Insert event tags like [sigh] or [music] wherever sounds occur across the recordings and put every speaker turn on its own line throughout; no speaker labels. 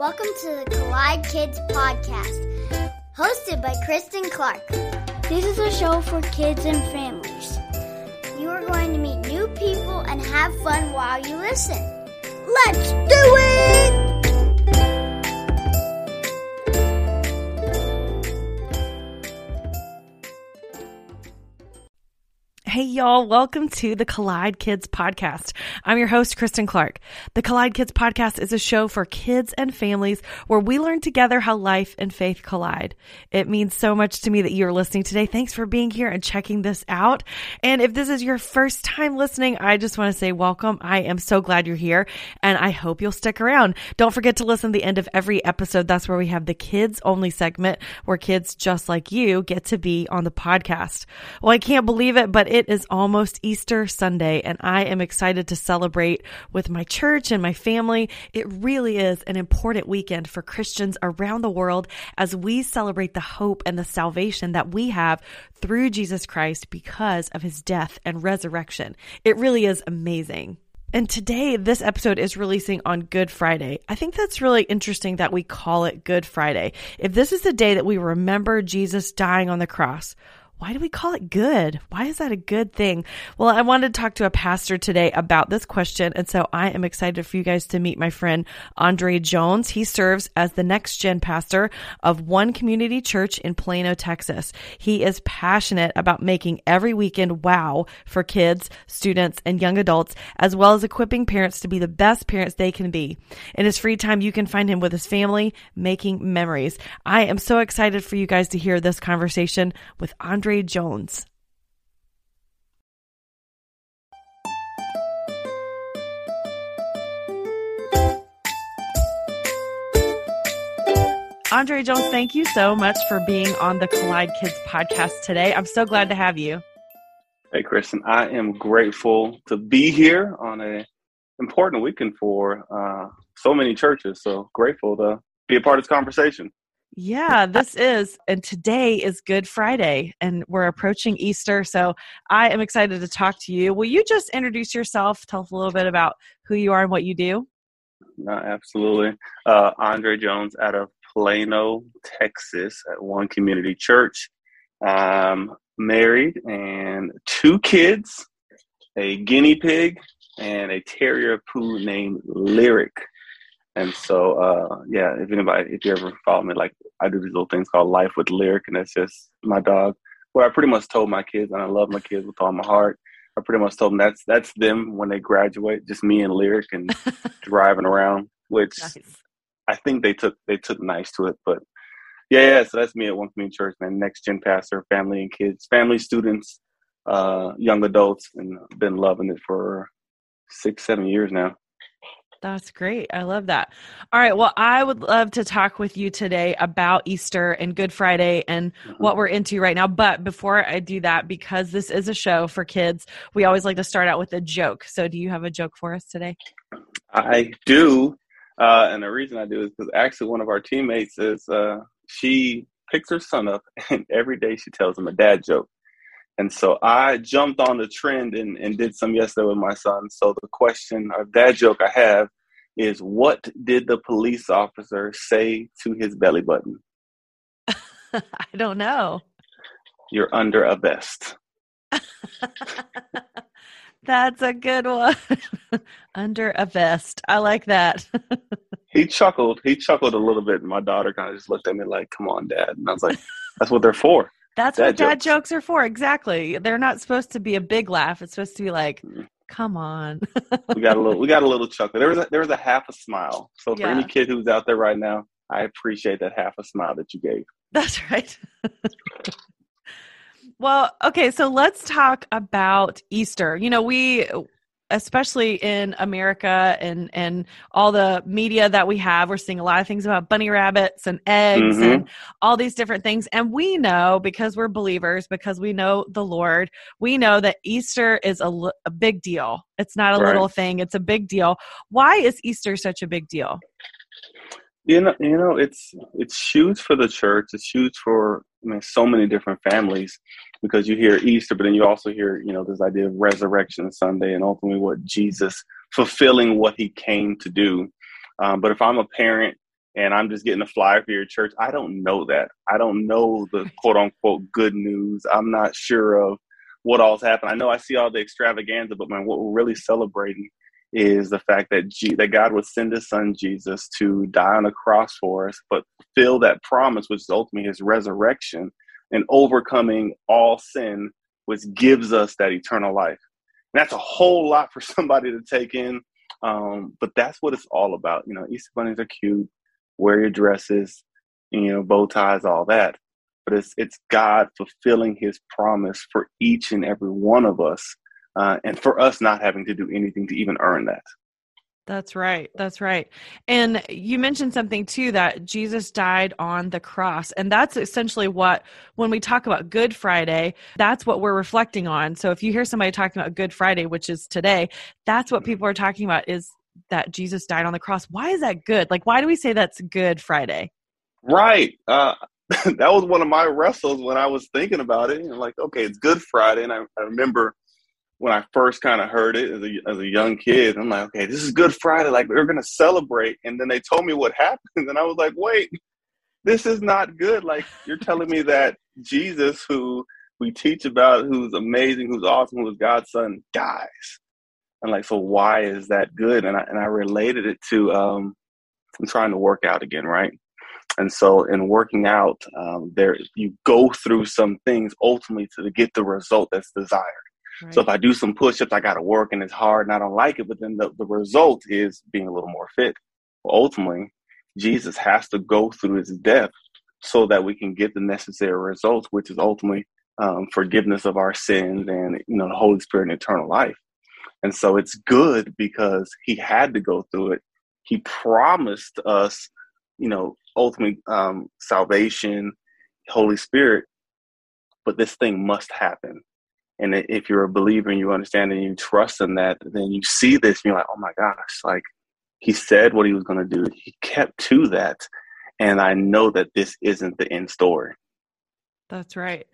Welcome to the Collide Kids Podcast, hosted by Christen Clark. This is a show for kids and families. You are going to meet new people and have fun while you listen. Let's do it!
Hey, y'all, welcome to the Collide Kids Podcast. I'm your host, Christen Clark. The Collide Kids Podcast is a show for kids and families where we learn together how life and faith collide. It means so much to me that you're listening today. Thanks for being here and checking this out. And if this is your first time listening, I just want to say welcome. I am so glad you're here and I hope you'll stick around. Don't forget to listen to the end of every episode. That's where we have the kids only segment where kids just like you get to be on the podcast. Well, I can't believe it, but it is almost Easter Sunday, and I am excited to celebrate with my church and my family. It really is an important weekend for Christians around the world as we celebrate the hope and the salvation that we have through Jesus Christ because of his death and resurrection. It really is amazing. And today, this episode is releasing on Good Friday. I think that's really interesting that we call it Good Friday. If this is the day that we remember Jesus dying on the cross, why do we call it good? Why is that a good thing? Well, I wanted to talk to a pastor today about this question. And so I am excited for you guys to meet my friend Andrae Jones. He serves as the next gen pastor of One Community Church in Plano, Texas. He is passionate about making every weekend wow for kids, students, and young adults, as well as equipping parents to be the best parents they can be. In his free time, you can find him with his family making memories. I am so excited for you guys to hear this conversation with Andrae Andrae Jones. Andrae Jones, thank you so much for being on the Collide Kids podcast today. I'm so glad to have you.
Hey, Christen, I am grateful to be here on a important weekend for uh, so many churches. So grateful to be a part of this conversation.
Yeah, this is, and today is Good Friday, and we're approaching Easter. So I am excited to talk to you. Will you just introduce yourself? Tell us a little bit about who you are and what you do.
No, absolutely. Uh, Andrae Jones out of Plano, Texas, at One Community Church. Um, married and two kids, a guinea pig, and a terrier poo named Lyric. And so, uh, yeah, if anybody, if you ever follow me, like I do these little things called Life with Lyric, and that's just my dog. Where I pretty much told my kids, and I love my kids with all my heart. I pretty much told them that's that's them when they graduate, just me and Lyric and [laughs] driving around, which nice. I think they took they took nice to it. But yeah, yeah. So that's me at One Community Church, man. Next gen pastor, family and kids, family students, uh, young adults, and been loving it for six, seven years now.
That's great. I love that. All right. Well, I would love to talk with you today about Easter and Good Friday and mm-hmm. what we're into right now. But before I do that, because this is a show for kids, we always like to start out with a joke. So, do you have a joke for us today?
I do. Uh, and the reason I do is because actually one of our teammates is uh, she picks her son up [laughs] and every day she tells him a dad joke. And so I jumped on the trend and, and did some yesterday with my son. So the question or that joke I have is what did the police officer say to his belly button? [laughs]
I don't know.
You're under a vest. [laughs]
That's a good one. [laughs] under a vest. I like that.
he chuckled. He chuckled a little bit. And my daughter kind of just looked at me like, come on, dad. And I was like, that's what they're for.
That's dad what dad jokes. jokes are for. Exactly. They're not supposed to be a big laugh. It's supposed to be like, mm. come on.
we got a little. We got a little [laughs] chuckle. There was a, there was a half a smile. So for yeah. any kid who's out there right now, I appreciate that half a smile that you gave.
That's right. [laughs] well, okay, so let's talk about Easter. You know, we especially in America and and all the media that we have, we're seeing a lot of things about bunny rabbits and eggs mm-hmm. and all these different things. And we know because we're believers, because we know the Lord, we know that Easter is a, a big deal. It's not a right. little thing; it's a big deal. Why is Easter such a big deal?
You know, you know, it's it's huge for the church. It's huge for I mean, so many different families because you hear Easter, but then you also hear, you know, this idea of Resurrection Sunday and ultimately what Jesus fulfilling what he came to do. Um, but if I'm a parent and I'm just getting a flyer for your church. I don't know that. I don't know the quote unquote good news. I'm not sure of what all's happened. I know I see all the extravaganza, but man, what we're really celebrating is the fact that G- that God would send His Son Jesus to die on a cross for us, but fulfill that promise, which is ultimately His resurrection and overcoming all sin, which gives us that eternal life. And that's a whole lot for [laughs] somebody to take in, um, but that's what it's all about. You know, Easter bunnies are cute. Wear your dresses, you know, bow ties, all that. But it's it's God fulfilling His promise for each and every one of us uh, and for us not having to do anything to even earn that.
That's right. That's right. And you mentioned something too that Jesus died on the cross. And that's essentially what, when we talk about Good Friday, that's what we're reflecting on. So if you hear somebody talking about Good Friday, which is today, that's what people are talking about is that Jesus died on the cross. Why is that good? Like, why do we say that's Good Friday?
Right. Uh, [laughs] that was one of my wrestles when I was thinking about it. And like, okay, it's Good Friday. And I, I remember when I first kind of heard it as a, as a young kid, I'm like, okay, this is Good Friday. Like, we're going to celebrate. And then they told me what [laughs] happened. And I was like, wait, this is not good. Like, you're telling me that Jesus, who we teach about, who's amazing, who's awesome, who's God's son, dies. And like, so why is that good? And I, and I related it to, um, I'm trying to work out again, right? And so in working out, um, there you go through some things ultimately to get the result that's desired. So if I do some push-ups, I got to work and it's hard and I don't like it, but then the, the result is being a little more fit. Well, ultimately, Jesus has to go through his death so that we can get the necessary results, which is ultimately um, forgiveness of our sins and you know the Holy Spirit and eternal life. And so it's good because he had to go through it. He promised us, you know, ultimate um, salvation, Holy Spirit, but this thing must happen. And if you're a believer and you understand and you trust in that, then you see this and you're like, oh my gosh, like he said what he was going to do. He kept to that. And I know that this isn't the end story.
That's right.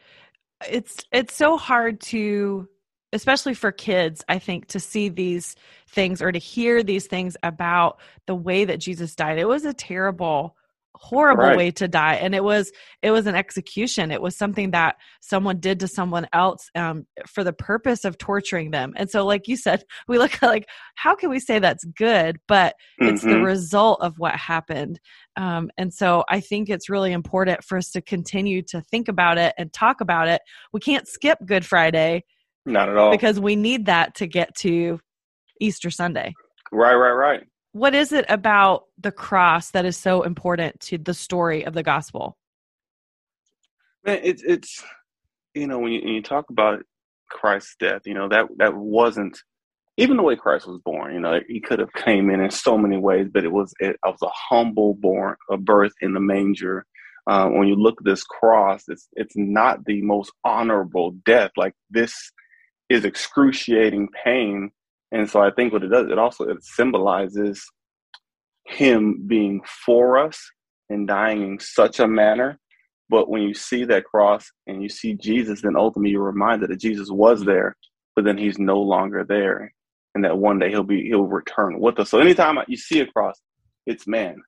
It's it's so hard to especially for kids, I think, to see these things or to hear these things about the way that Jesus died. It was a terrible horrible right. way to die. And it was it was an execution. It was something that someone did to someone else um, for the purpose of torturing them. And so like you said [laughs] we look at [laughs] like how can we say that's good? But mm-hmm. it's the mm-hmm. result of what happened. Um, and so i think it's really important for us to continue to think about it and talk about it. We can't skip good friday
not at all.
because we need that to get to easter sunday.
Right right right
what is it about the cross that is so important to the story of the gospel?
Man, it's it's you know when you, when you talk about Christ's death, you know that that wasn't even the way Christ was born. You know, he could have came in in so many ways, but it was it, was a humble born, a birth in the manger. Uh, when you look at this cross, it's it's not the most honorable death. Like this is excruciating pain and so I think what it does, it also it symbolizes him being for us and dying in such a manner. But when you see that cross and you see Jesus, then ultimately you're reminded that Jesus was there, but then he's no longer there. And that one day he'll be he'll return with us. So anytime you see a cross, it's man,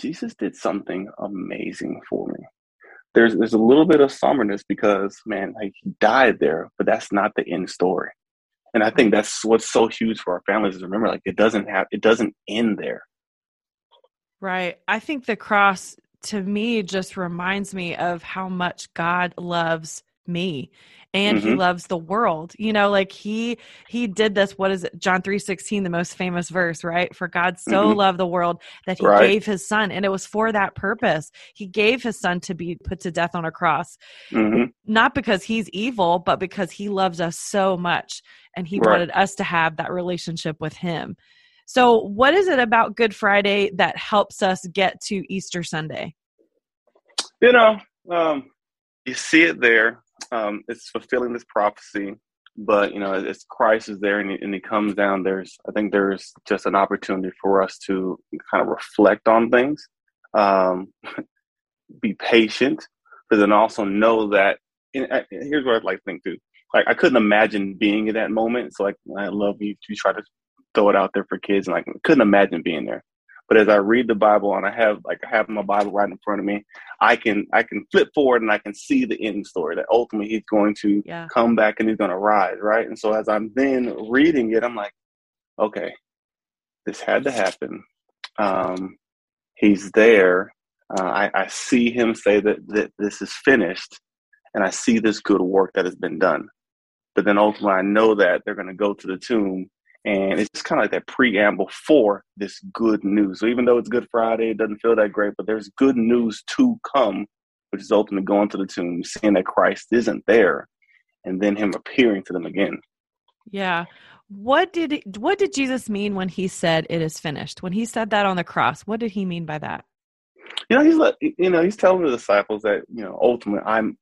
Jesus did something amazing for me. There's there's a little bit of somberness because man, like he died there, but that's not the end story. And I think that's what's so huge for our families is remember, like it doesn't have, it doesn't end there.
Right. I think the cross to me just reminds me of how much God loves me and mm-hmm. he loves the world you know like he he did this what is it john 3.16 the most famous verse right for god so mm-hmm. loved the world that he right. gave his son and it was for that purpose he gave his son to be put to death on a cross mm-hmm. not because he's evil but because he loves us so much and he right. wanted us to have that relationship with him so what is it about good friday that helps us get to easter sunday
you know um, you see it there um, it's fulfilling this prophecy. But you know, it's Christ is there and he, and he comes down, there's I think there's just an opportunity for us to kind of reflect on things, um, [laughs] be patient, but then also know that. And here's what I'd like to think too. Like I couldn't imagine being in that moment. So like I love you. You try to throw it out there for kids, and like I couldn't imagine being there. But as I read the Bible and I have like I have my Bible right in front of me, I can I can flip forward and I can see the end story that ultimately he's going to
Yeah.
come back and he's going to rise, right? And so as I'm then reading it, I'm like, okay, this had to happen. Um, he's there. Uh, I, I see him say that, that this is finished, and I see this good work that has been done. But then ultimately, I know that they're going to go to the tomb, and it's kind of like that preamble for this good news. So even though it's Good Friday, it doesn't feel that great, but there's good news to come, which is ultimately going to the tomb, seeing that Christ isn't there, and then him appearing to them again.
Yeah. What did what did Jesus mean when he said it is finished? When he said that on the cross, what did he mean by that?
You know, he's like, you know, he's telling the disciples that you know, ultimately, I'm,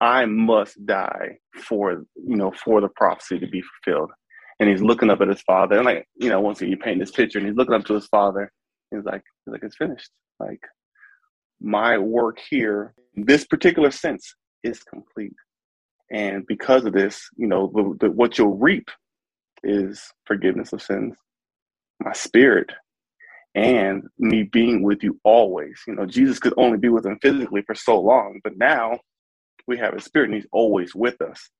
I must die for you know for the prophecy to be fulfilled. And he's looking up at his father, and like you know, once again, you paint this picture, and he's looking up to his father. He's like, he's like, it's finished. Like my work here, this particular sense, is complete. And because of this, you know, the, the, what you'll reap is forgiveness of sins, my spirit, and me being with you always. You know, Jesus could only be with them physically for so long, but now we have his spirit and he's always with us.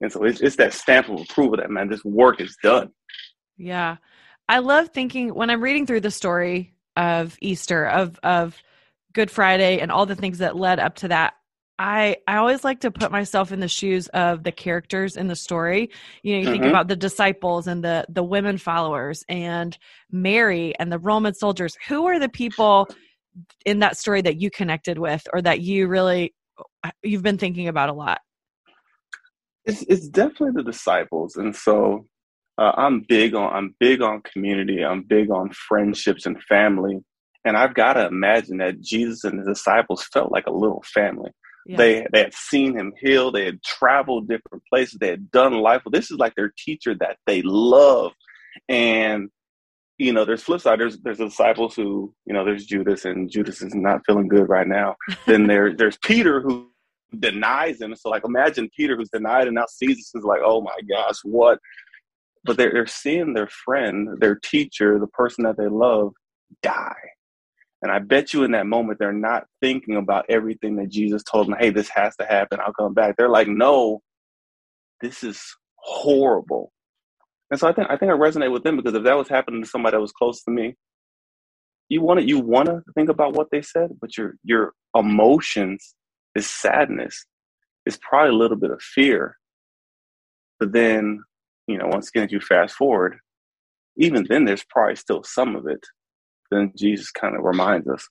And so it's, it's that stamp of approval that, man, this work is done.
Yeah. I love thinking when I'm reading through the story of Easter, of of Good Friday and all the things that led up to that. I I always like to put myself in the shoes of the characters in the story. You know, you think
Mhm.
about the disciples and the the women followers and Mary and the Roman soldiers. Who are the people in that story that you connected with or that you really you've been thinking about a lot?
It's, it's definitely the disciples. And so uh, I'm big on, I'm big on community. I'm big on friendships and family. And I've got to imagine that Jesus and his disciples felt like a little family.
Yeah.
They they had seen him heal. They had traveled different places. They had done life. Well, this is like their teacher that they love. And you know, there's flip side. There's there's disciples who you know. There's Judas, and Judas is not feeling good right now. [laughs] then there there's Peter who denies him. So like, imagine Peter who's denied, and now sees Jesus is like, oh my gosh, what? But they're they're seeing their friend, their teacher, the person that they love, die. And I bet you in that moment, they're not thinking about everything that Jesus told them. Hey, this has to happen. I'll come back. They're like, no, this is horrible. And so I think I think I resonate with them because if that was happening to somebody that was close to me, you want to you want to think about what they said, but your your emotions is sadness. It's probably a little bit of fear. But then, you know, once again, if you fast forward, even then, there's probably still some of it then Jesus kind of reminds us.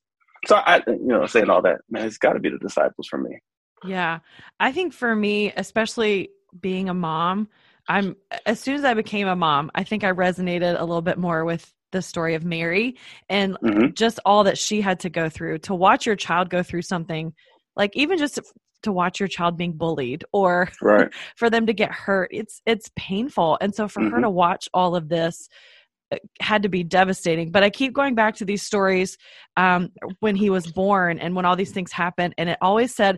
So I, you know, saying all that, man, it's got to be the disciples for me.
Yeah. I think for me, especially being a mom, I'm as soon as I became a mom, I think I resonated a little bit more with the story of Mary and
Mhm.
just all that she had to go through to watch your child go through something like even just to watch your child being bullied or
Right. [laughs]
for them to get hurt it's it's painful and so for her
Mhm.
to watch all of this it had to be devastating but i keep going back to these stories um, when he was born and when all these things happened and it always said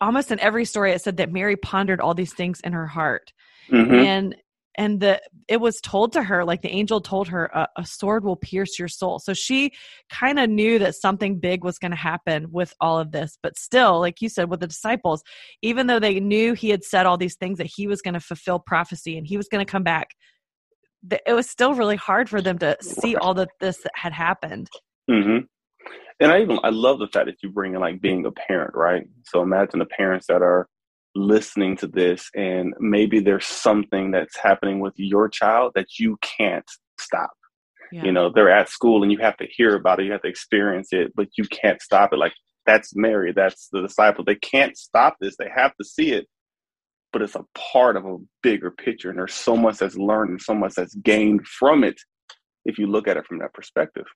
almost in every story it said that mary pondered all these things in her heart
hmm
and and the it was told to her like the angel told her a, a sword will pierce your soul. So she kind of knew that something big was going to happen with all of this but still like you said with the disciples even though they knew he had said all these things that he was going to fulfill prophecy and he was going to come back it was still really hard for them to see all that this had happened.
Hmm And I even I love the fact that you bring in like being a parent, right? So imagine the parents that are listening to this, and maybe there's something that's happening with your child that you can't stop.
yeah.
You know, they're at school and you have to hear about it, you have to experience it, but you can't stop it. Like that's Mary, that's the disciple. They can't stop this. They have to see it, but it's a part of a bigger picture. And there's so much that's learned and so much that's gained from it if you look at it from that perspective.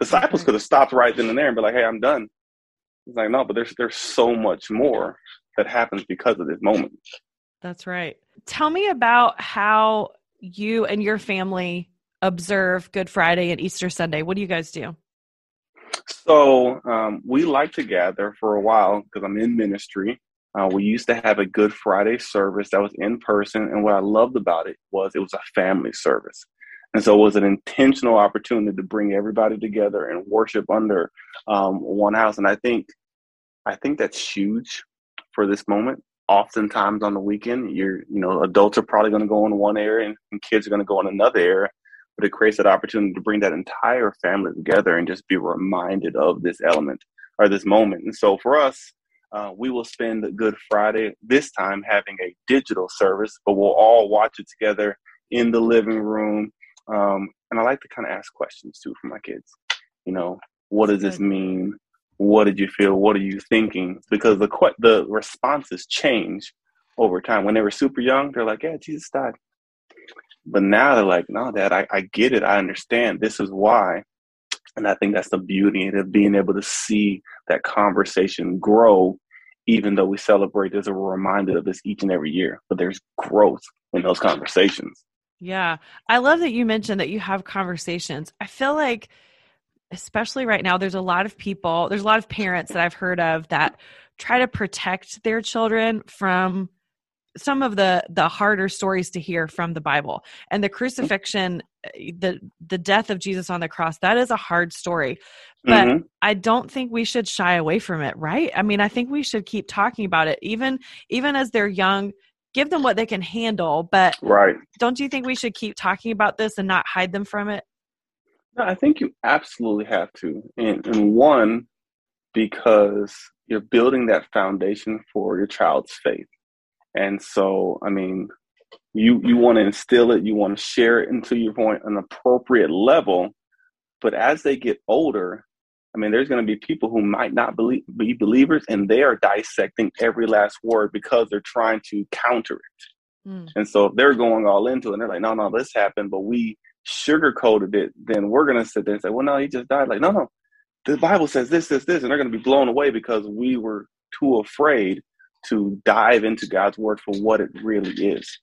Disciples could have stopped right then and there and be like, hey, I'm done. It's like, no, but there's there's so much more that happens because of this moment.
That's right. Tell me about how you and your family observe Good Friday and Easter Sunday. What do you guys do?
So um, we like to gather for a while because I'm in ministry. Uh, we used to have a Good Friday service that was in person, and what I loved about it was it was a family service. And so it was an intentional opportunity to bring everybody together and worship under um, one house. And I think, I think that's huge for this moment. Oftentimes on the weekend, you're, you know, adults are probably going to go in one area and, and kids are going to go in another area but it creates that opportunity to bring that entire family together and just be reminded of this element or this moment. And so for us, uh, we will spend the Good Friday this time having a digital service, but we'll all watch it together in the living room. Um, and I like to kind of ask questions too for my kids. You know, what does this mean? What did you feel? What are you thinking? Because the the responses change over time. When they were super young, they're like, "Yeah, Jesus died." But now they're like, no, Dad, I, I get it. I understand. This is why. And I think that's the beauty of being able to see that conversation grow, even though we celebrate as a reminder of this each and every year. But there's growth in those conversations.
Yeah. I love that you mentioned that you have conversations. I feel like, especially right now, there's a lot of people, there's a lot of parents that I've heard of that try to protect their children from some of the the harder stories to hear from the bible. And the crucifixion eh, the the death of jesus on the cross that is a hard story. But mm-hmm. i don't think we should shy away from it right? I mean i think we should keep talking about it even even as they're young give them what they can handle but
right.
don't you think we should keep talking about this and not hide them from it
no i think you absolutely have to and, and one because you're building that foundation for your child's faith and so, I mean, you you want to instill it, you want to share it until you point an appropriate level. But as they get older, I mean, there's going to be people who might not believe, be believers, and they are dissecting every last word because they're trying to counter it. Mm. And so, if they're going all into it, and they're like, "No, no, this happened," but we sugarcoated it, then we're going to sit there and say, "Well, no, he just died." Like, no, no, the Bible says this, this, this, and they're going to be blown away because we were too afraid to dive into God's word for what it really is.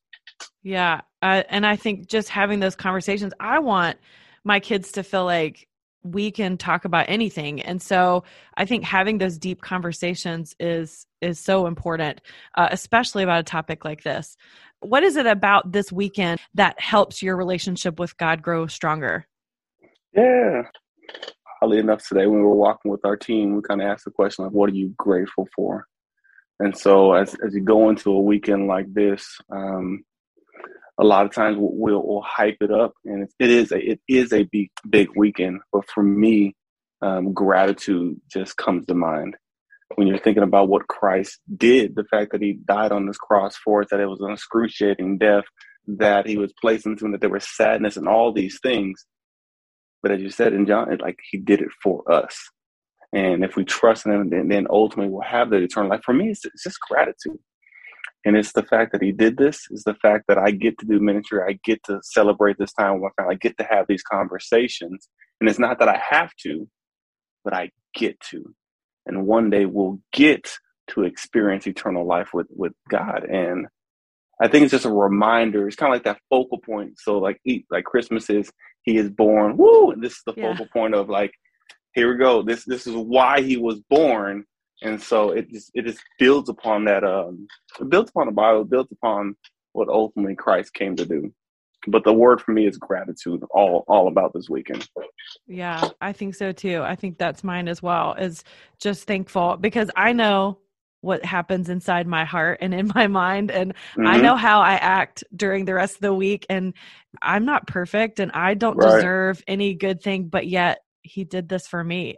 Yeah. Uh, and I think just having those conversations, I want my kids to feel like we can talk about anything. And so i think having those deep conversations is is so important uh, especially about a topic like this. What is it about this weekend that helps your relationship with god grow stronger?
Yeah. Oddly enough today when we were walking with our team we kind of asked the question like what are you grateful for? And so as, as you go into a weekend like this, um, a lot of times we'll, we'll, hype it up and it is a, it is a big, big weekend. But for me, um, gratitude just comes to mind when you're thinking about what Christ did, the fact that he died on this cross for us, that it was an excruciating death, that he was placed into, that there was sadness and all these things. But as you said in John, like he did it for us. And if we trust in Him, then, then ultimately we'll have that eternal life. For me, it's, it's just gratitude. And it's the fact that He did this, is the fact that I get to do ministry, I get to celebrate this time with my family, I get to have these conversations. And it's not that I have to, but I get to. And one day we'll get to experience eternal life with, with God. And I think it's just a reminder. It's kind of like that focal point. So like like Christmas is He is born. Woo! And this is the yeah. focal point of like here we go. This this is why he was born, and so it just it just builds upon that. Um, it builds upon the Bible, builds upon what ultimately Christ came to do. But the word for me is gratitude. All all about this weekend.
Yeah, I think so too. I think that's mine as well. Is just thankful because I know what happens inside my heart and in my mind and mm-hmm. i know how i act during the rest of the week and i'm not perfect and i don't right. deserve any good thing but yet he did this for me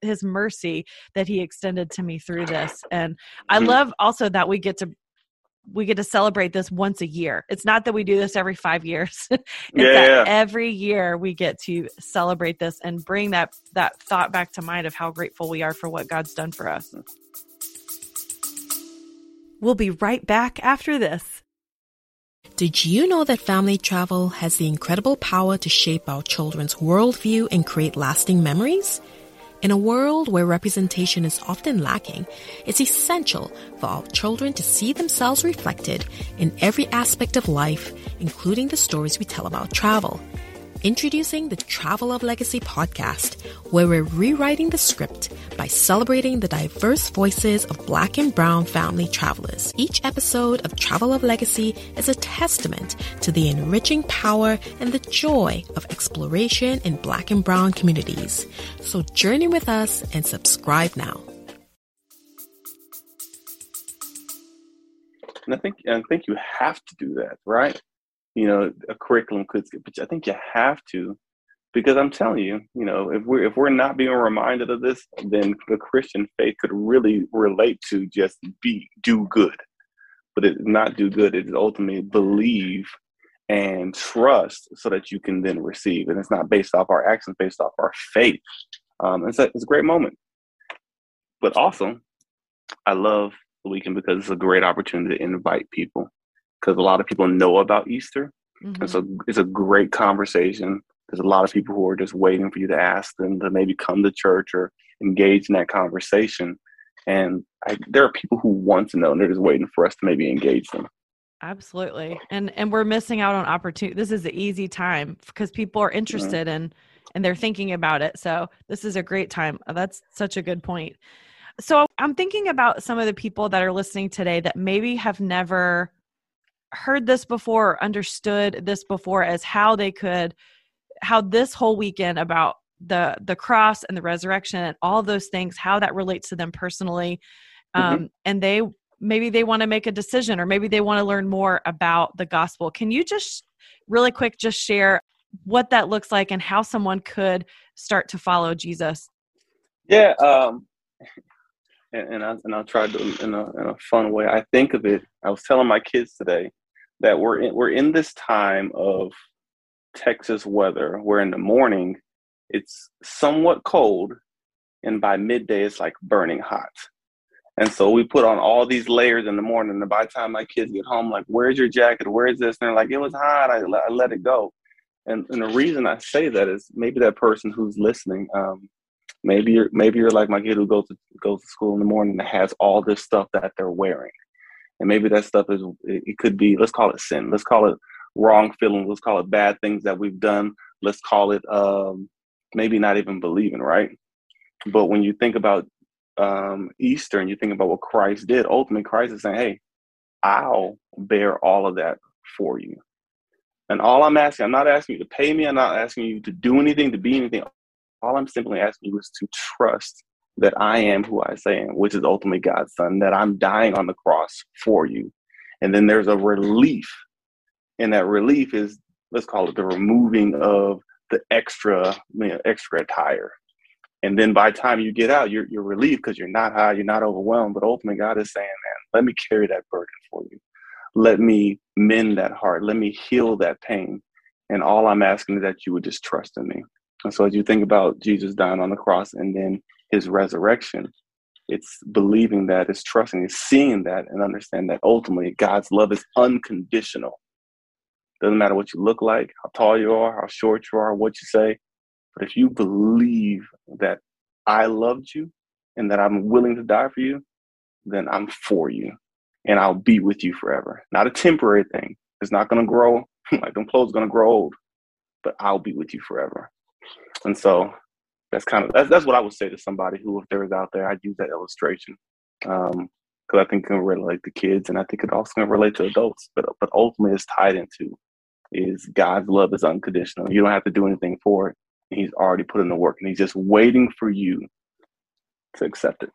his mercy that he extended to me through this and i mm-hmm. love also that we get to we get to celebrate this once a year. It's not that we do this every five years. [laughs] It's yeah, that every year we get to celebrate this and bring that that thought back to mind of how grateful we are for what god's done for us. We'll be right back after this
did you know that family travel has the incredible power to shape our children's worldview and create lasting memories? In a world where representation is often lacking, it's essential for our children to see themselves reflected in every aspect of life, including the stories we tell about travel. Introducing the Travel of Legacy podcast, where we're rewriting the script by celebrating the diverse voices of Black and Brown family travelers. Each episode of Travel of Legacy is a testament to the enriching power and the joy of exploration in Black and Brown communities. So journey with us and subscribe now.
And I think and I think you have to do that, right? You know, a curriculum could, but I think you have to, because I'm telling you, you know, if we're if we're not being reminded of this, then the Christian faith could really relate to just be do good, but it's not do good. It's ultimately believe and trust, so that you can then receive, and it's not based off our actions, based off our faith. Um, it's a, it's a great moment, but also, I love the weekend because it's a great opportunity to invite people because a lot of people know about Easter. Mm-hmm. And so it's a great conversation. There's a lot of people who are just waiting for you to ask them to maybe come to church or engage in that conversation. And I, there are people who want to know, and they're just waiting for us to maybe engage them.
Absolutely, and and we're missing out on opportunity. This is the easy time because people are mm-hmm. interested mm-hmm. and and they're thinking about it. So this is a great time. That's such a good point. So I'm thinking about some of the people that are listening today that maybe have never heard this before or understood this before as how they could how this whole weekend about the the cross and the resurrection and all those things how that relates to them personally mm-hmm. um, mm-hmm. and they maybe they want to make a decision or maybe they want to learn more about the gospel can you just really quick just share what that looks like and how someone could start to follow jesus
yeah um and, and, I, and I'll try to in a, in a fun way. I think of it. I was telling my kids today that we're in, we're in this time of Texas weather where in the morning it's somewhat cold and by midday it's like burning hot. And so we put on all these layers in the morning. And by the time my kids get home, like, where's your jacket? Where's this? And they're like, it was hot. I, I let it go. And, and the reason I say that is maybe that person who's listening, um, maybe you're maybe you're like my kid who goes to goes to school in the morning and has all this stuff that they're wearing and maybe that stuff is it could be let's call it sin. Let's call it wrong feelings. Let's call it bad things that we've done. Let's call it um, maybe not even believing right? But when you think about um, easter and you think about what christ did ultimately christ is saying hey i'll bear all of that for you. And all i'm asking i'm not asking you to pay me. I'm not asking you to do anything to be anything. All i'm simply asking you is to trust that I am who I say am, which is ultimately God's son, that I'm dying on the cross for you. And then there's a relief. And that relief is, let's call it the removing of the extra, you know, extra attire. And then by the time you get out, you're, you're relieved because you're not high, you're not overwhelmed. But ultimately, God is saying, man, let me carry that burden for you. Let me mend that heart. Let me heal that pain. And all I'm asking is that you would just trust in me. And so as you think about Jesus dying on the cross and then his resurrection. It's believing that, it's trusting, it's seeing that, and understand that ultimately God's love is unconditional. Doesn't matter what you look like, how tall you are, how short you are, what you say. But if you believe that I loved you and that I'm willing to die for you, then I'm for you and I'll be with you forever. Not a temporary thing. It's not going to grow, [laughs] like them clothes going to grow old, but I'll be with you forever. And so that's kind of that's, that's what I would say to somebody who, if there is out there, I'd use that illustration because um, I think it can relate to kids, and I think it also can relate to adults. But but ultimately, it's tied into is God's love is unconditional. You don't have to do anything for it. He's already put in the work, and He's just waiting for you to accept it.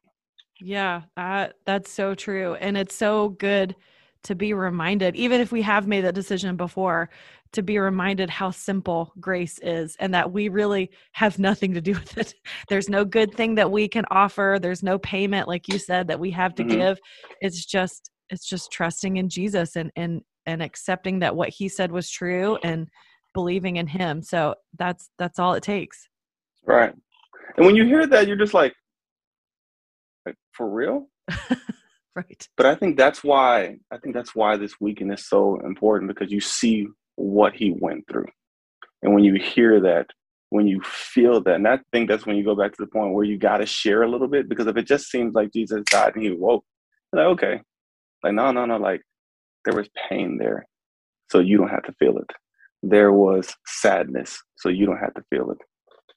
Yeah, that that's so true, and it's so good to be reminded, even if we have made that decision before, to be reminded how simple grace is and that we really have nothing to do [laughs] with it. There's no good thing that we can offer. There's no payment, like you said, that we have to mm-hmm. give. It's just it's just trusting in Jesus and and and accepting that what he said was true and believing in him. So that's that's all it takes.
Right. And when you hear that, you're just like, like for real? [laughs] [laughs]
right.
But i think that's why i think that's why this weekend is so important because you see what he went through. And when you hear that when you feel that and i think that's when you go back to the point where you got to share a little bit because if it just seems like jesus died and he woke like okay. Like no no no like there was pain there so you don't have to feel it. There was sadness, so you don't have to feel it.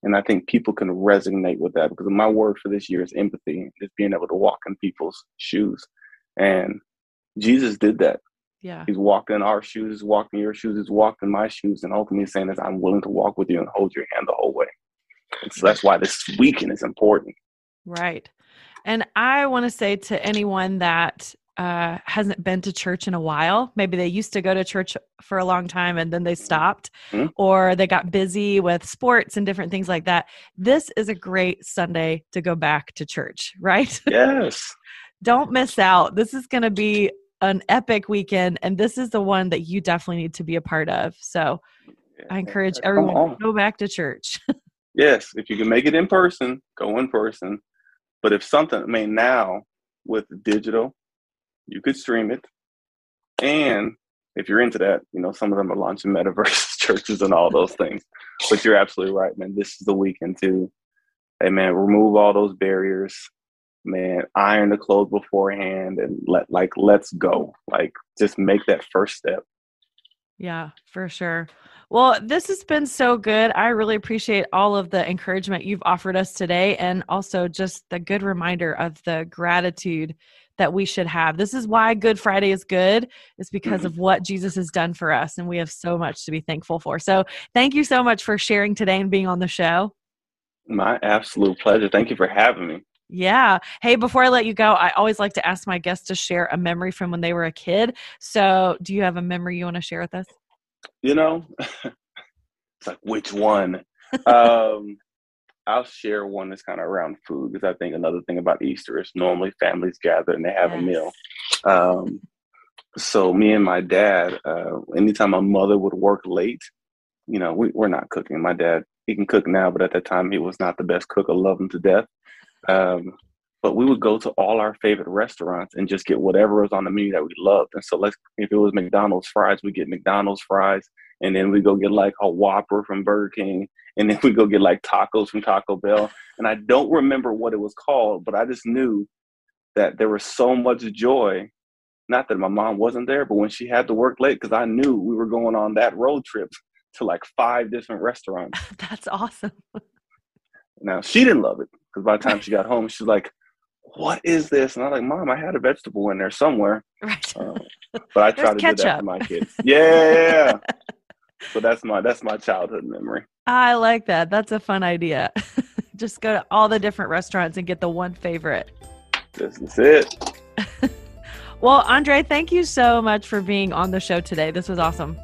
And I think people can resonate with that because my word for this year is empathy, is being able to walk in people's shoes. And Jesus did that.
Yeah.
He's walked in our shoes, he's walked in your shoes, he's walked in my shoes, and ultimately saying is I'm willing to walk with you and hold your hand the whole way. And so that's why this weekend is important.
Right. And I want to say to anyone that uh, hasn't been to church in a while, maybe they used to go to church for a long time and then they
Mm-hmm.
stopped,
Mhm.
or they got busy with sports and different things like that. This is a great Sunday to go back to church, [laughs] right?
Yes.
Don't miss out. This is going to be an epic weekend, and this is the one that you definitely need to be a part of. So I encourage everyone to go back to church. [laughs]
Yes, if you can make it in person, go in person. But if something, I mean, now with digital, you could stream it. And if you're into that, you know, some of them are launching [laughs] metaverse churches and all those things. But you're absolutely right, man. This is the weekend to, hey, man, remove all those barriers, man. Iron the clothes beforehand and let, like, let's go. Like, just make that first step.
Yeah, for sure. Well, this has been so good. I really appreciate all of the encouragement you've offered us today and also just the good reminder of the gratitude that we should have. This is why Good Friday is good, is because of what Jesus has done for us. And we have so much to be thankful for. So thank you so much for sharing today and being on the show.
My absolute pleasure. Thank you for having me.
Yeah. Hey, before I let you go, I always like to ask my guests to share a memory from when they were a kid. So do you have a memory you want to share with us?
you know [laughs] it's like which one um i'll share one that's kind of around food because i think another thing about easter is normally families gather and they have a meal. Um so me and my dad uh anytime my mother would work late you know we, we're not cooking. My dad he can cook now but at that time he was not the best cook. I love him to death. Um but we would go to all our favorite restaurants and just get whatever was on the menu that we loved. And so let's if it was McDonald's fries, we get McDonald's fries, and then we go get like a Whopper from Burger King, and then [laughs] we go get like tacos from Taco Bell. And I don't remember what it was called, but I just knew that there was so much joy. Not that my mom wasn't there, but when she had to work late, because I knew we were going on that road trip to like five different restaurants. [laughs]
That's awesome.
Now she didn't love it because by the time she got home, she's like, "What is this?" And I'm like, "Mom, I had a vegetable in there somewhere."
Right.
Uh, but I [laughs] try to do that for my kids. Yeah. so that's my that's my childhood memory.
I like that. That's a fun idea. [laughs] Just go to all the different restaurants and get the one favorite.
This is it. [laughs]
Well, Andrae, thank you so much for being on the show today. This was awesome.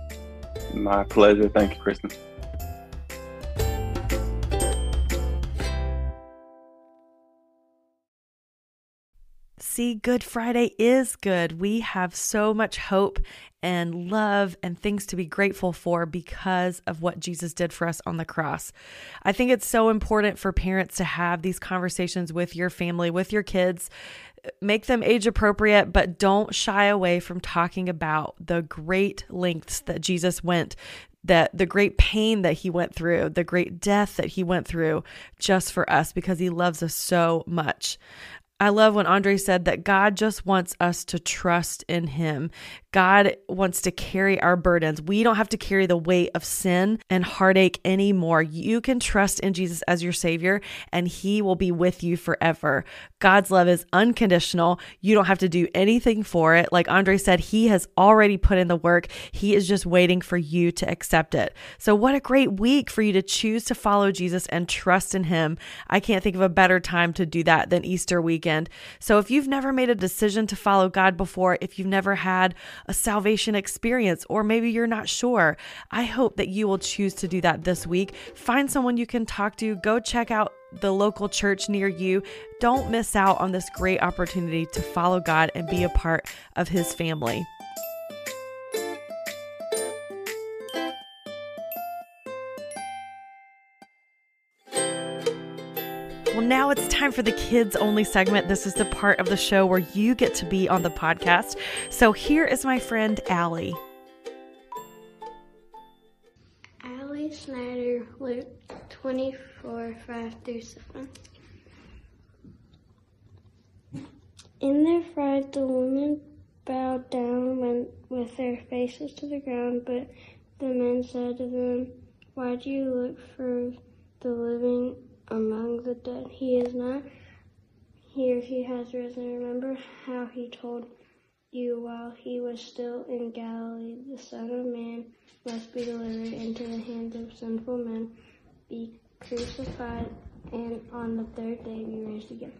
My pleasure. Thank you, Christen.
See, Good Friday is good. We have so much hope and love and things to be grateful for because of what Jesus did for us on the cross. I think it's so important for parents to have these conversations with your family, with your kids. Make them age appropriate, but don't shy away from talking about the great lengths that Jesus went that the great pain that he went through, the great death that he went through just for us because he loves us so much. I love when Andrae said that God just wants us to trust in Him. God wants to carry our burdens. We don't have to carry the weight of sin and heartache anymore. You can trust in Jesus as your Savior, and He will be with you forever. God's love is unconditional. You don't have to do anything for it. Like Andrae said, He has already put in the work. He is just waiting for you to accept it. So, what a great week for you to choose to follow Jesus and trust in Him. I can't think of a better time to do that than Easter weekend. So, if you've never made a decision to follow God before, if you've never had a salvation experience, or maybe you're not sure, I hope that you will choose to do that this week. Find someone you can talk to, go check out the local church near you. Don't miss out on this great opportunity to follow God and be a part of His family. Now it's time for the kids only segment. This is the part of the show where you get to be on the podcast. So here is my friend Allye.
Allye Snider, Luke 24, 5 through 7. In their fright, the women bowed down went with their faces to the ground, but The men said to them, Why do you look for the living among the dead? He is not here, he has risen. Remember how he told you while he was still in Galilee, the Son of Man must be delivered into the hands of sinful men, be crucified, and on the third day be raised again.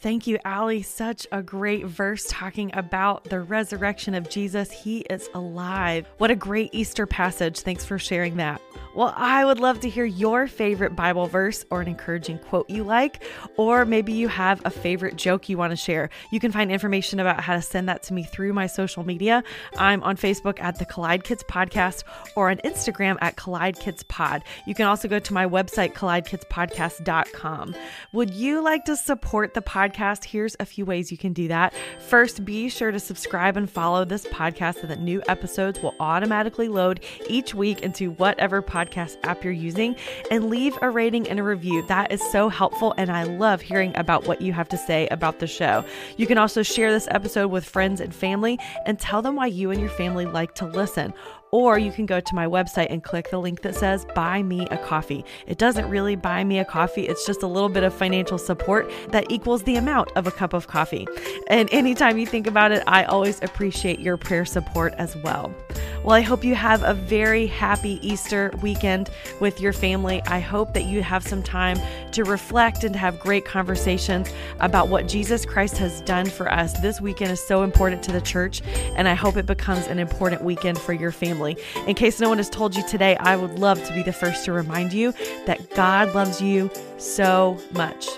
Thank you, Allye. Such a great verse talking about the resurrection of Jesus. He is alive. What a great Easter passage. Thanks for sharing that. Well, I would love to hear your favorite Bible verse or an encouraging quote you like, or maybe you have a favorite joke you want to share. You can find information about how to send that to me through my social media. I'm on Facebook at the Collide Kids Podcast or on Instagram at Collide Kids Pod. You can also go to my website, collidekidspodcast.com. Would you like to support the podcast? Here's a few ways you can do that. First, be sure to subscribe and follow this podcast so that new episodes will automatically load each week into whatever podcast podcast app you're using and leave a rating and a review. That is so helpful, and I love hearing about what you have to say about the show. You can also share this episode with friends and family and tell them why you and your family like to listen or you can go to my website and click the link that says buy me a coffee. It doesn't really buy me a coffee, it's just a little bit of financial support that equals the amount of a cup of coffee. And anytime you think about it, I always appreciate your prayer support as well. Well, I hope you have a very happy Easter weekend with your family. I hope that you have some time to reflect and to have great conversations about what Jesus Christ has done for us. This weekend is so important to the church, and I hope it becomes an important weekend for your family family. In case no one has told you today, I would love to be the first to remind you that God loves you so much.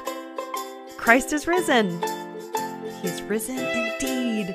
Christ is risen. He's risen indeed.